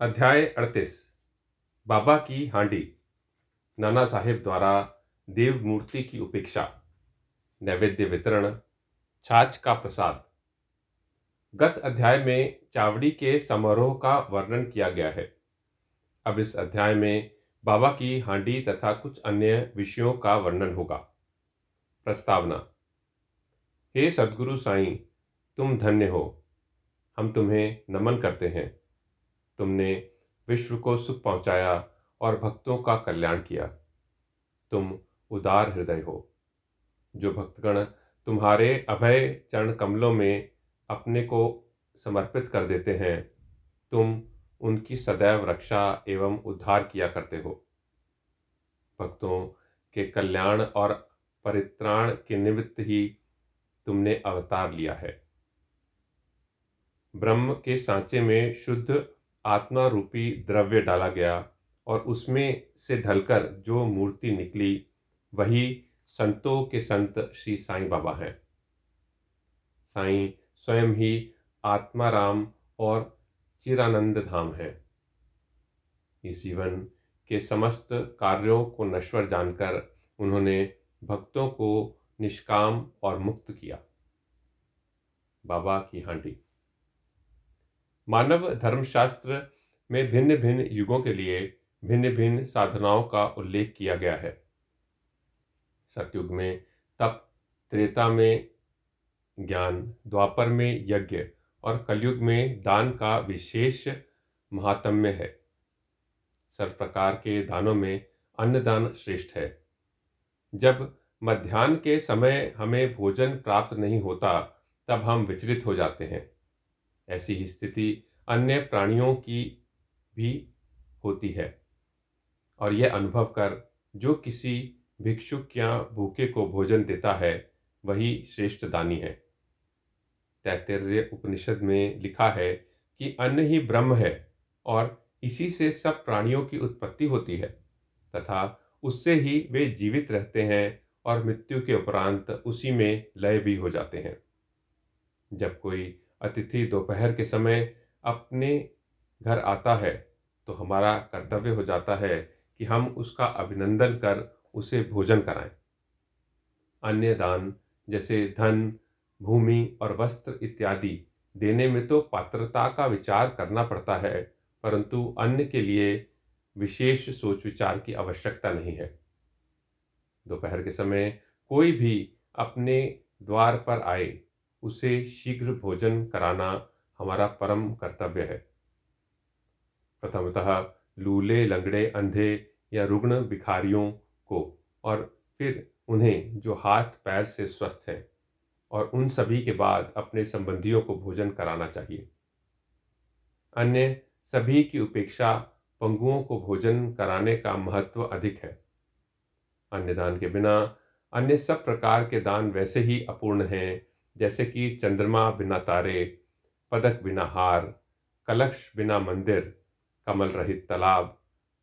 अध्याय अड़तीस। बाबा की हांडी। नाना साहेब द्वारा देव मूर्ति की उपेक्षा। नैवेद्य वितरण, छाछ का प्रसाद। गत अध्याय में चावड़ी के समारोह का वर्णन किया गया है। अब इस अध्याय में बाबा की हांडी तथा कुछ अन्य विषयों का वर्णन होगा। प्रस्तावना, हे सदगुरु साईं, तुम धन्य हो। हम तुम्हें नमन करते हैं। तुमने विश्व को सुख पहुँचाया और भक्तों का कल्याण किया। तुम उदार हृदय हो। जो भक्तगण तुम्हारे अभय चरण कमलों में अपने को समर्पित कर देते हैं, तुम उनकी सदैव रक्षा एवं उद्धार किया करते हो। भक्तों के कल्याण और परित्राण के निमित्त ही तुमने अवतार लिया है। ब्रह्म के सांचे में शुद्ध आत्मा रूपी द्रव्य डाला गया और उसमें से ढलकर जो मूर्ति निकली, वही संतों के संत श्री साईं बाबा हैं। साईं स्वयं ही आत्माराम और चिरानंद धाम है। इस जीवन के समस्त कार्यों को नश्वर जानकर उन्होंने भक्तों को निष्काम और मुक्त किया। बाबा की हांडी। मानव धर्मशास्त्र में भिन्न भिन्न युगों के लिए भिन्न भिन्न साधनाओं का उल्लेख किया गया है। सतयुग में तप, त्रेता में ज्ञान, द्वापर में यज्ञ और कलयुग में दान का विशेष महात्म्य है। सर्व प्रकार के दानों में अन्नदान श्रेष्ठ है। जब मध्यान्ह के समय हमें भोजन प्राप्त नहीं होता, तब हम विचलित हो जाते हैं। ऐसी स्थिति अन्य प्राणियों की भी होती है। और यह अनुभव कर जो किसी भिक्षुक या भूखे को भोजन देता है, वही श्रेष्ठ दानी है। तैतरीय उपनिषद में लिखा है कि अन्न ही ब्रह्म है और इसी से सब प्राणियों की उत्पत्ति होती है, तथा उससे ही वे जीवित रहते हैं और मृत्यु के उपरांत उसी में लय भी हो जाते हैं। जब कोई अतिथि दोपहर के समय अपने घर आता है तो हमारा कर्तव्य हो जाता है कि हम उसका अभिनंदन कर उसे भोजन कराएँ। अन्य दान, जैसे धन, भूमि और वस्त्र इत्यादि देने में तो पात्रता का विचार करना पड़ता है, परंतु अन्य के लिए विशेष सोच विचार की आवश्यकता नहीं है। दोपहर के समय कोई भी अपने द्वार पर आए उसे शीघ्र भोजन कराना हमारा परम कर्तव्य है। प्रथमतः लूले, लंगड़े, अंधे या रुग्ण भिखारियों को और फिर उन्हें जो हाथ पैर से स्वस्थ हैं और उन सभी के बाद अपने संबंधियों को भोजन कराना चाहिए। अन्य सभी की उपेक्षा पंगुओं को भोजन कराने का महत्व अधिक है। अन्य दान के बिना अन्य सब प्रकार के दान वैसे ही अपूर्ण हैं जैसे कि चंद्रमा बिना तारे, पदक बिना हार, कलश बिना मंदिर, कमल रहित तालाब,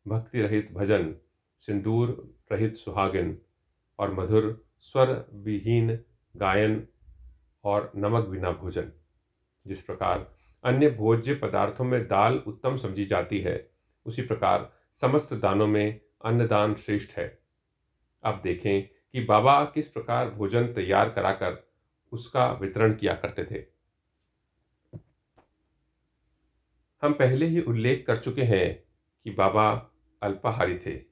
भक्ति रहित भजन, सिंदूर रहित सुहागिन और मधुर स्वर विहीन गायन और नमक बिना भोजन। जिस प्रकार अन्य भोज्य पदार्थों में दाल उत्तम समझी जाती है, उसी प्रकार समस्त दानों में अन्नदान श्रेष्ठ है। अब देखें कि बाबा किस प्रकार भोजन तैयार कराकर उसका वितरण किया करते थे। हम पहले ही उल्लेख कर चुके हैं कि बाबा अल्पाहारी थे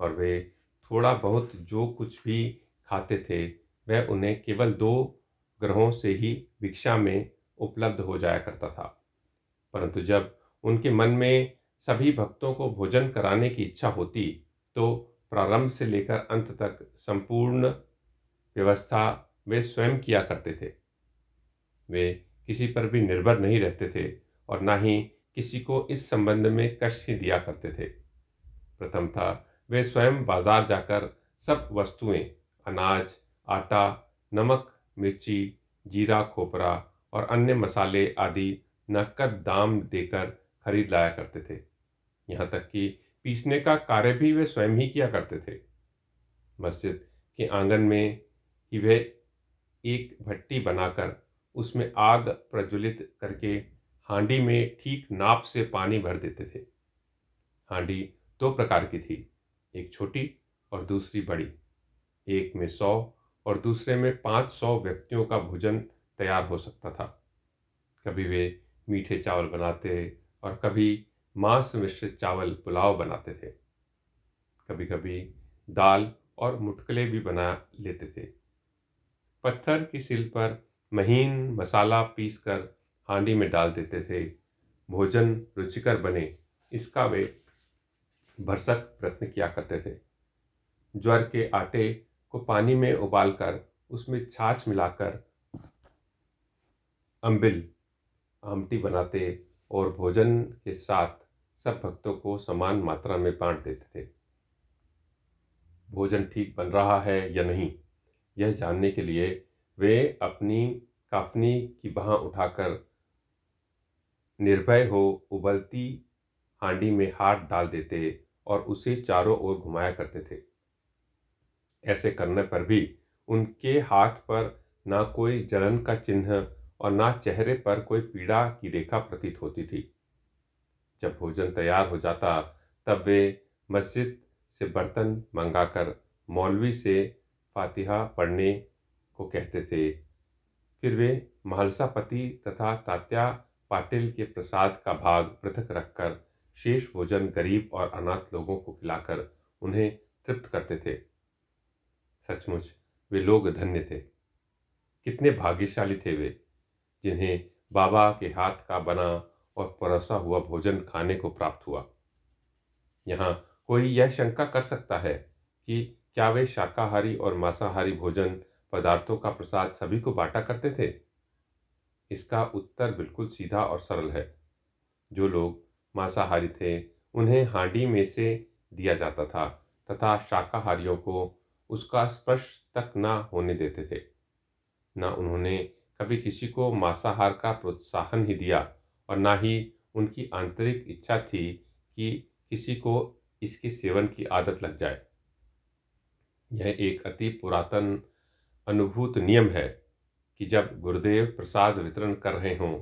और वे थोड़ा बहुत जो कुछ भी खाते थे, वह उन्हें केवल दो ग्रहों से ही भिक्षा में उपलब्ध हो जाया करता था। परंतु जब उनके मन में सभी भक्तों को भोजन कराने की इच्छा होती तो प्रारंभ से लेकर अंत तक संपूर्ण व्यवस्था वे स्वयं किया करते थे। वे किसी पर भी निर्भर नहीं रहते थे और ना ही किसी को इस संबंध में कष्ट ही दिया करते थे। प्रथम था, वे स्वयं बाज़ार जाकर सब वस्तुएँ, अनाज, आटा, नमक, मिर्ची, जीरा, खोपरा और अन्य मसाले आदि नकद दाम देकर खरीद लाया करते थे। यहाँ तक कि पीसने का कार्य भी वे स्वयं ही किया करते थे। मस्जिद के आँगन में ही वे एक भट्टी बनाकर उसमें आग प्रज्वलित करके हांडी में ठीक नाप से पानी भर देते थे। हांडी दो प्रकार की थी, एक छोटी और दूसरी बड़ी। एक में सौ और दूसरे में पाँच सौ व्यक्तियों का भोजन तैयार हो सकता था। कभी वे मीठे चावल बनाते और कभी मांस मिश्रित चावल पुलाव बनाते थे। कभी कभी दाल और मुटकले भी बना लेते थे। पत्थर की सिल पर महीन मसाला पीसकर हांडी में डाल देते थे। भोजन रुचिकर बने, इसका वे भरसक प्रयत्न किया करते थे। ज्वर के आटे को पानी में उबालकर उसमें छाछ मिलाकर अम्बिल आमटी बनाते और भोजन के साथ सब भक्तों को समान मात्रा में बांट देते थे। भोजन ठीक बन रहा है या नहीं? यह जानने के लिए वे अपनी काफनी की बाह उठाकर निर्भय हो उबलती हांडी में हाथ डाल देते और उसे चारों ओर घुमाया करते थे। ऐसे करने पर भी उनके हाथ पर ना कोई जलन का चिन्ह और ना चेहरे पर कोई पीड़ा की रेखा प्रतीत होती थी। जब भोजन तैयार हो जाता, तब वे मस्जिद से बर्तन मंगाकर मौलवी से फातिहा पढ़ने को कहते थे। फिर वे महलसा पति तथा तात्या पाटिल के प्रसाद का भाग पृथक रखकर शेष भोजन गरीब और अनाथ लोगों को खिलाकर उन्हें तृप्त करते थे। सचमुच वे लोग धन्य थे। कितने भाग्यशाली थे वे, जिन्हें बाबा के हाथ का बना और परोसा हुआ भोजन खाने को प्राप्त हुआ। यहाँ कोई यह शंका कर सकता है कि क्या वे शाकाहारी और मांसाहारी भोजन पदार्थों का प्रसाद सभी को बांटा करते थे? इसका उत्तर बिल्कुल सीधा और सरल है। जो लोग मांसाहारी थे, उन्हें हांडी में से दिया जाता था तथा शाकाहारियों को उसका स्पर्श तक न होने देते थे। न उन्होंने कभी किसी को मांसाहार का प्रोत्साहन ही दिया और न ही उनकी आंतरिक इच्छा थी कि किसी को इसके सेवन की आदत लग जाए। यह एक अति पुरातन अनुभूत नियम है कि जब गुरुदेव प्रसाद वितरण कर रहे हों,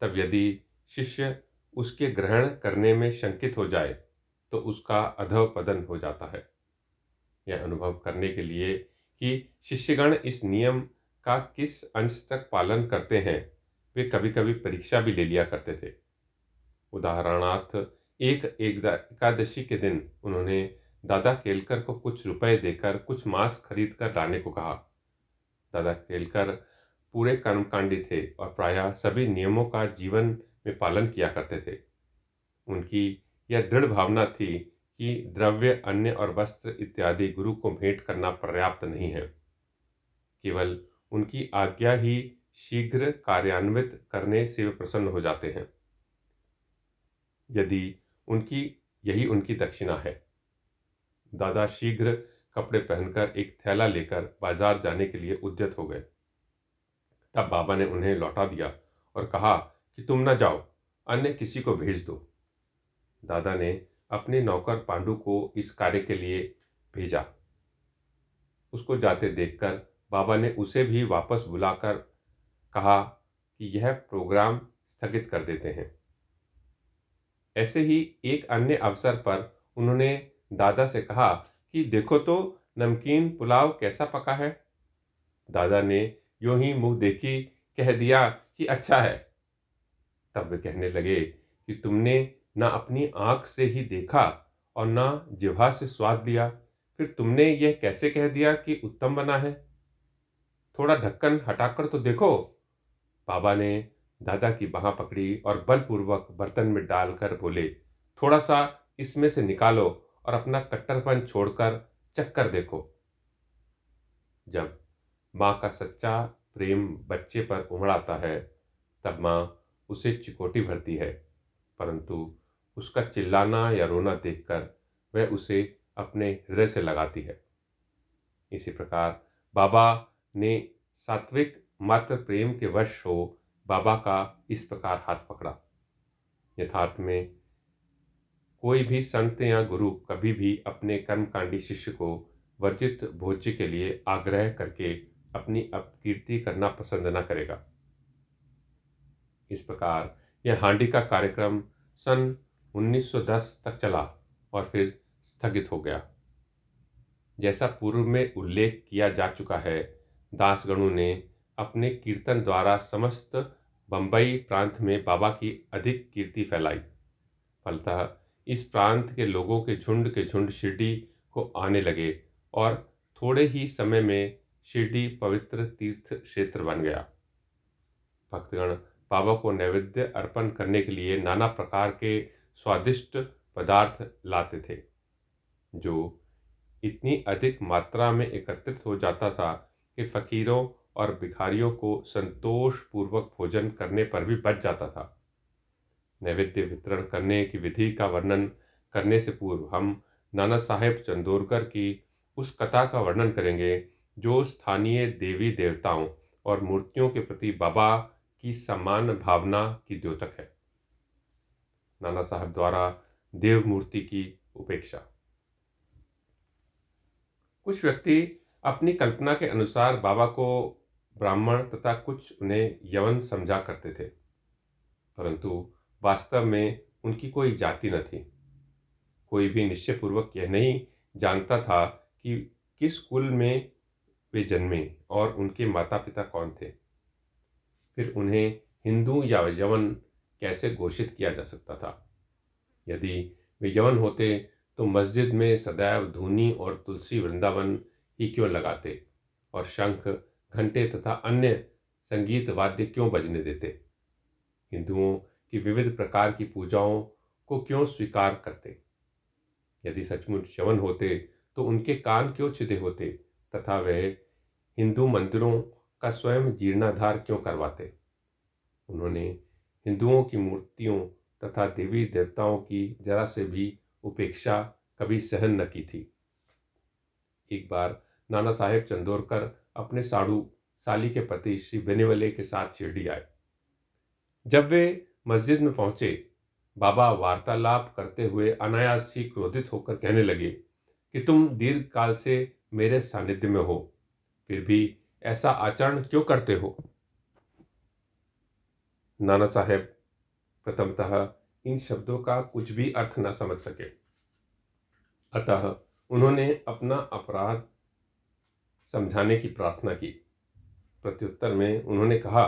तब यदि शिष्य उसके ग्रहण करने में शंकित हो जाए तो उसका अधव पदन हो जाता है। यह अनुभव करने के लिए कि शिष्यगण इस नियम का किस अंश तक पालन करते हैं, वे कभी कभी परीक्षा भी ले लिया करते थे। उदाहरणार्थ, एक एकादशी के दिन उन्होंने दादा केलकर को कुछ रुपए देकर, कुछ मांस खरीद कर लाने को कहा। दादा केलकर पूरे कर्मकांडी थे और प्रायः सभी नियमों का जीवन में पालन किया करते थे। उनकी यह दृढ़ भावना थी कि द्रव्य, अन्य और वस्त्र इत्यादि गुरु को भेंट करना पर्याप्त नहीं है। केवल उनकी आज्ञा ही शीघ्र कार्यान्वित करने से वे प्रसन्न हो जाते हैं। यदि उनकी, यही उनकी दक्षिणा है। दादा शीघ्र कपड़े पहनकर एक थैला लेकर बाज़ार जाने के लिए उद्यत हो गए। तब बाबा ने उन्हें लौटा दिया और कहा कि तुम न जाओ, अन्य किसी को भेज दो। दादा ने अपने नौकर पांडु को इस कार्य के लिए भेजा। उसको जाते देखकर बाबा ने उसे भी वापस बुलाकर कहा कि यह प्रोग्राम स्थगित कर देते हैं। ऐसे ही एक अन्य अवसर पर उन्होंने दादा से कहा कि देखो तो नमकीन पुलाव कैसा पका है? दादा ने यूँ ही मुँह देखी, कह दिया कि अच्छा है। तब वे कहने लगे कि तुमने ना अपनी आँख से ही देखा और ना जिहा से स्वाद लिया। फिर तुमने यह कैसे कह दिया कि उत्तम बना है? थोड़ा ढक्कन हटाकर तो देखो। बाबा ने दादा की बाह पकड़ी और बलपूर्वक बर्तन में डालकर बोले, थोड़ा सा इसमें से निकालो और अपना कट्टरपन छोड़कर चक्कर देखो। जब माँ का सच्चा प्रेम बच्चे पर उमड़ाता है, तब माँ उसे चिकोटी भरती है, परंतु उसका चिल्लाना या रोना देखकर वह उसे अपने हृदय से लगाती है। इसी प्रकार बाबा ने सात्विक मात्र प्रेम के वश हो बाबा का इस प्रकार हाथ पकड़ा। यथार्थ में कोई भी संत या गुरु कभी भी अपने कर्मकांडी शिष्य को वर्जित भोज्य के लिए आग्रह करके अपनी अपकीर्ति करना पसंद न करेगा। इस प्रकार यह हांडी का कार्यक्रम सन 1910 तक चला और फिर स्थगित हो गया। जैसा पूर्व में उल्लेख किया जा चुका है, दासगणु ने अपने कीर्तन द्वारा समस्त बंबई प्रांत में बाबा की अधिक कीर्ति फैलाई। फलतः इस प्रांत के लोगों के झुंड के झुंड शिरडी को आने लगे और थोड़े ही समय में शिरडी पवित्र तीर्थ क्षेत्र बन गया। भक्तगण बाबा को नैवेद्य अर्पण करने के लिए नाना प्रकार के स्वादिष्ट पदार्थ लाते थे, जो इतनी अधिक मात्रा में एकत्रित हो जाता था कि फकीरों और भिखारियों को संतोष पूर्वक भोजन करने पर भी बच जाता था। नैवेद्य वितरण करने की विधि का वर्णन करने से पूर्व हम नाना साहेब चंदोरकर की उस कथा का वर्णन करेंगे, जो स्थानीय देवी देवताओं और मूर्तियों के प्रति बाबा की समान भावना की द्योतक है। नाना साहब द्वारा देव मूर्ति की उपेक्षा। कुछ व्यक्ति अपनी कल्पना के अनुसार बाबा को ब्राह्मण तथा कुछ उन्हें यवन समझा करते थे, परंतु वास्तव में उनकी कोई जाति न थी। कोई भी निश्चयपूर्वक यह नहीं जानता था कि किस कुल में वे जन्मे और उनके माता पिता कौन थे। फिर उन्हें हिंदू या यवन कैसे घोषित किया जा सकता था? यदि वे यवन होते तो मस्जिद में सदैव धूनी और तुलसी वृंदावन ही क्यों लगाते और शंख, घंटे तथा अन्य संगीत वाद्य क्यों बजने देते? हिंदुओं की विविध प्रकार की पूजाओं को क्यों स्वीकार करते? यदि सचमुच शवन होते तो उनके कान क्यों छिदे होते, तथा वह हिंदू मंदिरों का स्वयं जीर्णाधार क्यों करवाते? उन्होंने हिंदुओं की मूर्तियों तथा देवी देवताओं की जरा से भी उपेक्षा कभी सहन न की थी। एक बार नाना साहेब चंदोरकर अपने साड़ू साली के पति श्री बेनीवले के साथ शिरडी आए। जब वे मस्जिद में पहुँचे, बाबा वार्तालाप करते हुए अनायास ही क्रोधित होकर कहने लगे कि तुम दीर्घ काल से मेरे सानिध्य में हो, फिर भी ऐसा आचरण क्यों करते हो? नाना साहेब प्रथमतः इन शब्दों का कुछ भी अर्थ न समझ सके। अतः उन्होंने अपना अपराध समझाने की प्रार्थना की। प्रत्युत्तर में उन्होंने कहा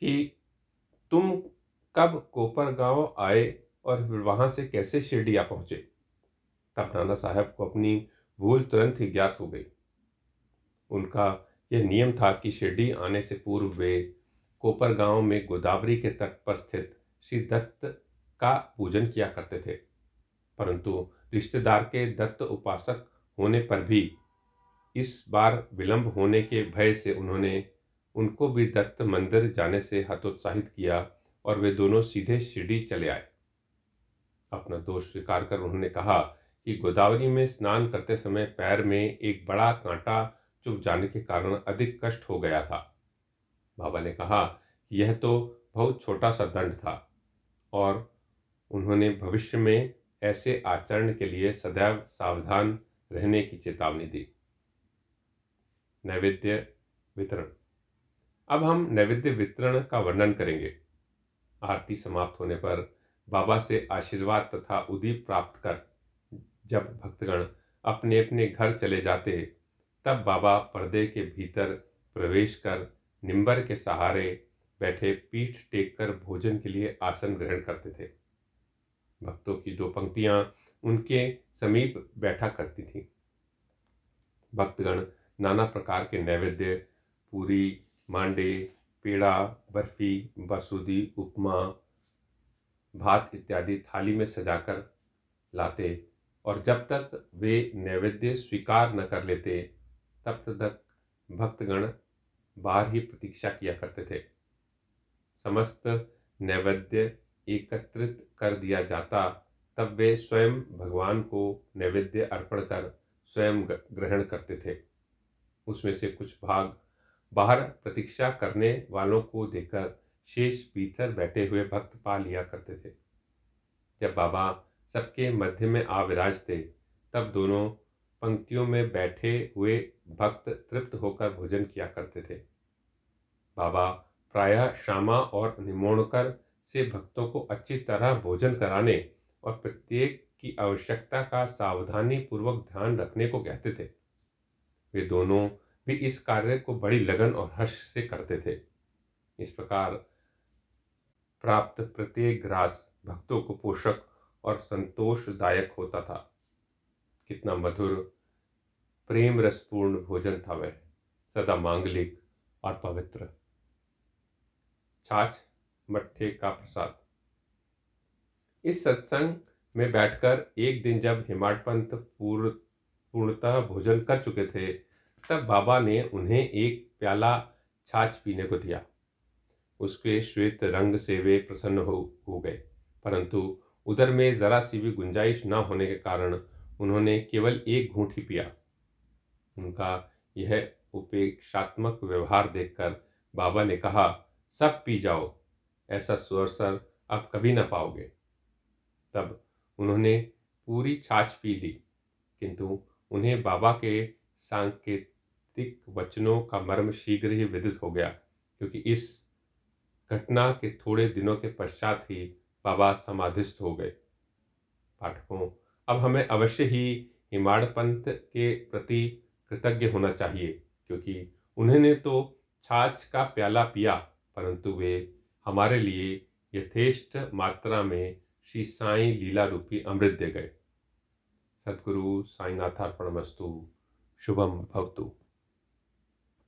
कि तुम कब कोपर गाँव आए और वहाँ से कैसे शिरडिया पहुँचे? तब नाना साहब को अपनी भूल तुरंत ही ज्ञात हो गई। उनका यह नियम था कि शिरडी आने से पूर्व वे कोपर गाँव में गोदावरी के तट पर स्थित श्री दत्त का पूजन किया करते थे। परंतु रिश्तेदार के दत्त उपासक होने पर भी इस बार विलंब होने के भय से उन्होंने उनको भी दत्त मंदिर जाने से हतोत्साहित किया और वे दोनों सीधे शिरडी चले आए। अपना दोष स्वीकार कर उन्होंने कहा कि गोदावरी में स्नान करते समय पैर में एक बड़ा कांटा चुभ जाने के कारण अधिक कष्ट हो गया था। बाबा ने कहा यह तो बहुत छोटा सा दंड था और उन्होंने भविष्य में ऐसे आचरण के लिए सदैव सावधान रहने की चेतावनी दी। नैवेद्य वितरण। अब हम नैवेद्य वितरण का वर्णन करेंगे। आरती समाप्त होने पर बाबा से आशीर्वाद तथा उदीप प्राप्त कर जब भक्तगण अपने अपने घर चले जाते, तब बाबा पर्दे के भीतर प्रवेश कर निम्बर के सहारे बैठे पीठ टेक कर भोजन के लिए आसन ग्रहण करते थे। भक्तों की दो पंक्तियाँ उनके समीप बैठा करती थीं। भक्तगण नाना प्रकार के नैवेद्य, पूरी, मांडे पेड़ा, बर्फ़ी, बासुदी, उपमा, भात इत्यादि थाली में सजाकर लाते और जब तक वे नैवेद्य स्वीकार न कर लेते, तब तक भक्तगण बाहर ही प्रतीक्षा किया करते थे। समस्त नैवेद्य एकत्रित कर दिया जाता, तब वे स्वयं भगवान को नैवेद्य अर्पण कर स्वयं ग्रहण करते थे। उसमें से कुछ भाग बाहर प्रतीक्षा करने वालों को देकर शेष भीतर बैठे हुए भक्त पा लिया करते थे। जब बाबा सबके मध्य में आ विराज थे, तब दोनों पंक्तियों में बैठे हुए भक्त तृप्त होकर भोजन किया करते थे। बाबा प्रायः श्यामा और निमोणकर से भक्तों को अच्छी तरह भोजन कराने और प्रत्येक की आवश्यकता का सावधानी पूर्वक ध्यान रखने को कहते थे। वे दोनों भी इस कार्य को बड़ी लगन और हर्ष से करते थे। इस प्रकार प्राप्त प्रत्येक ग्रास भक्तों को पोषक और संतोषदायक होता था। कितना मधुर प्रेम रसपूर्ण भोजन था वह, सदा मांगलिक और पवित्र। छाछ मट्ठे का प्रसाद। इस सत्संग में बैठकर एक दिन जब हिमाट पंत पूर्ण पूर्णतः भोजन कर चुके थे तब बाबा ने उन्हें एक प्याला छाछ पीने को दिया। उसके श्वेत रंग से वे प्रसन्न हो हो गए। परंतु उधर में जरा सी भी गुंजाइश न होने के कारण उन्होंने केवल एक घूंट ही पिया। उनका यह उपेक्षात्मक व्यवहार देखकर बाबा ने कहा, सब पी जाओ, ऐसा सुअवसर आप कभी ना पाओगे। तब उन्होंने पूरी छाछ पी ली, किंतु उन्हें बाबा के सांकेतिक वचनों का मर्म शीघ्र ही विदित हो गया, क्योंकि इस घटना के थोड़े दिनों के पश्चात ही बाबा समाधिस्थ हो गए। पाठकों, अब हमें अवश्य ही हिमाड़ पंत के प्रति कृतज्ञ होना चाहिए, क्योंकि उन्होंने तो छाछ का प्याला पिया, परंतु वे हमारे लिए यथेष्ट मात्रा में श्री साई लीला रूपी अमृत दे गए। सदगुरु साईनाथार्पण मस्तु। शुभम भवतु।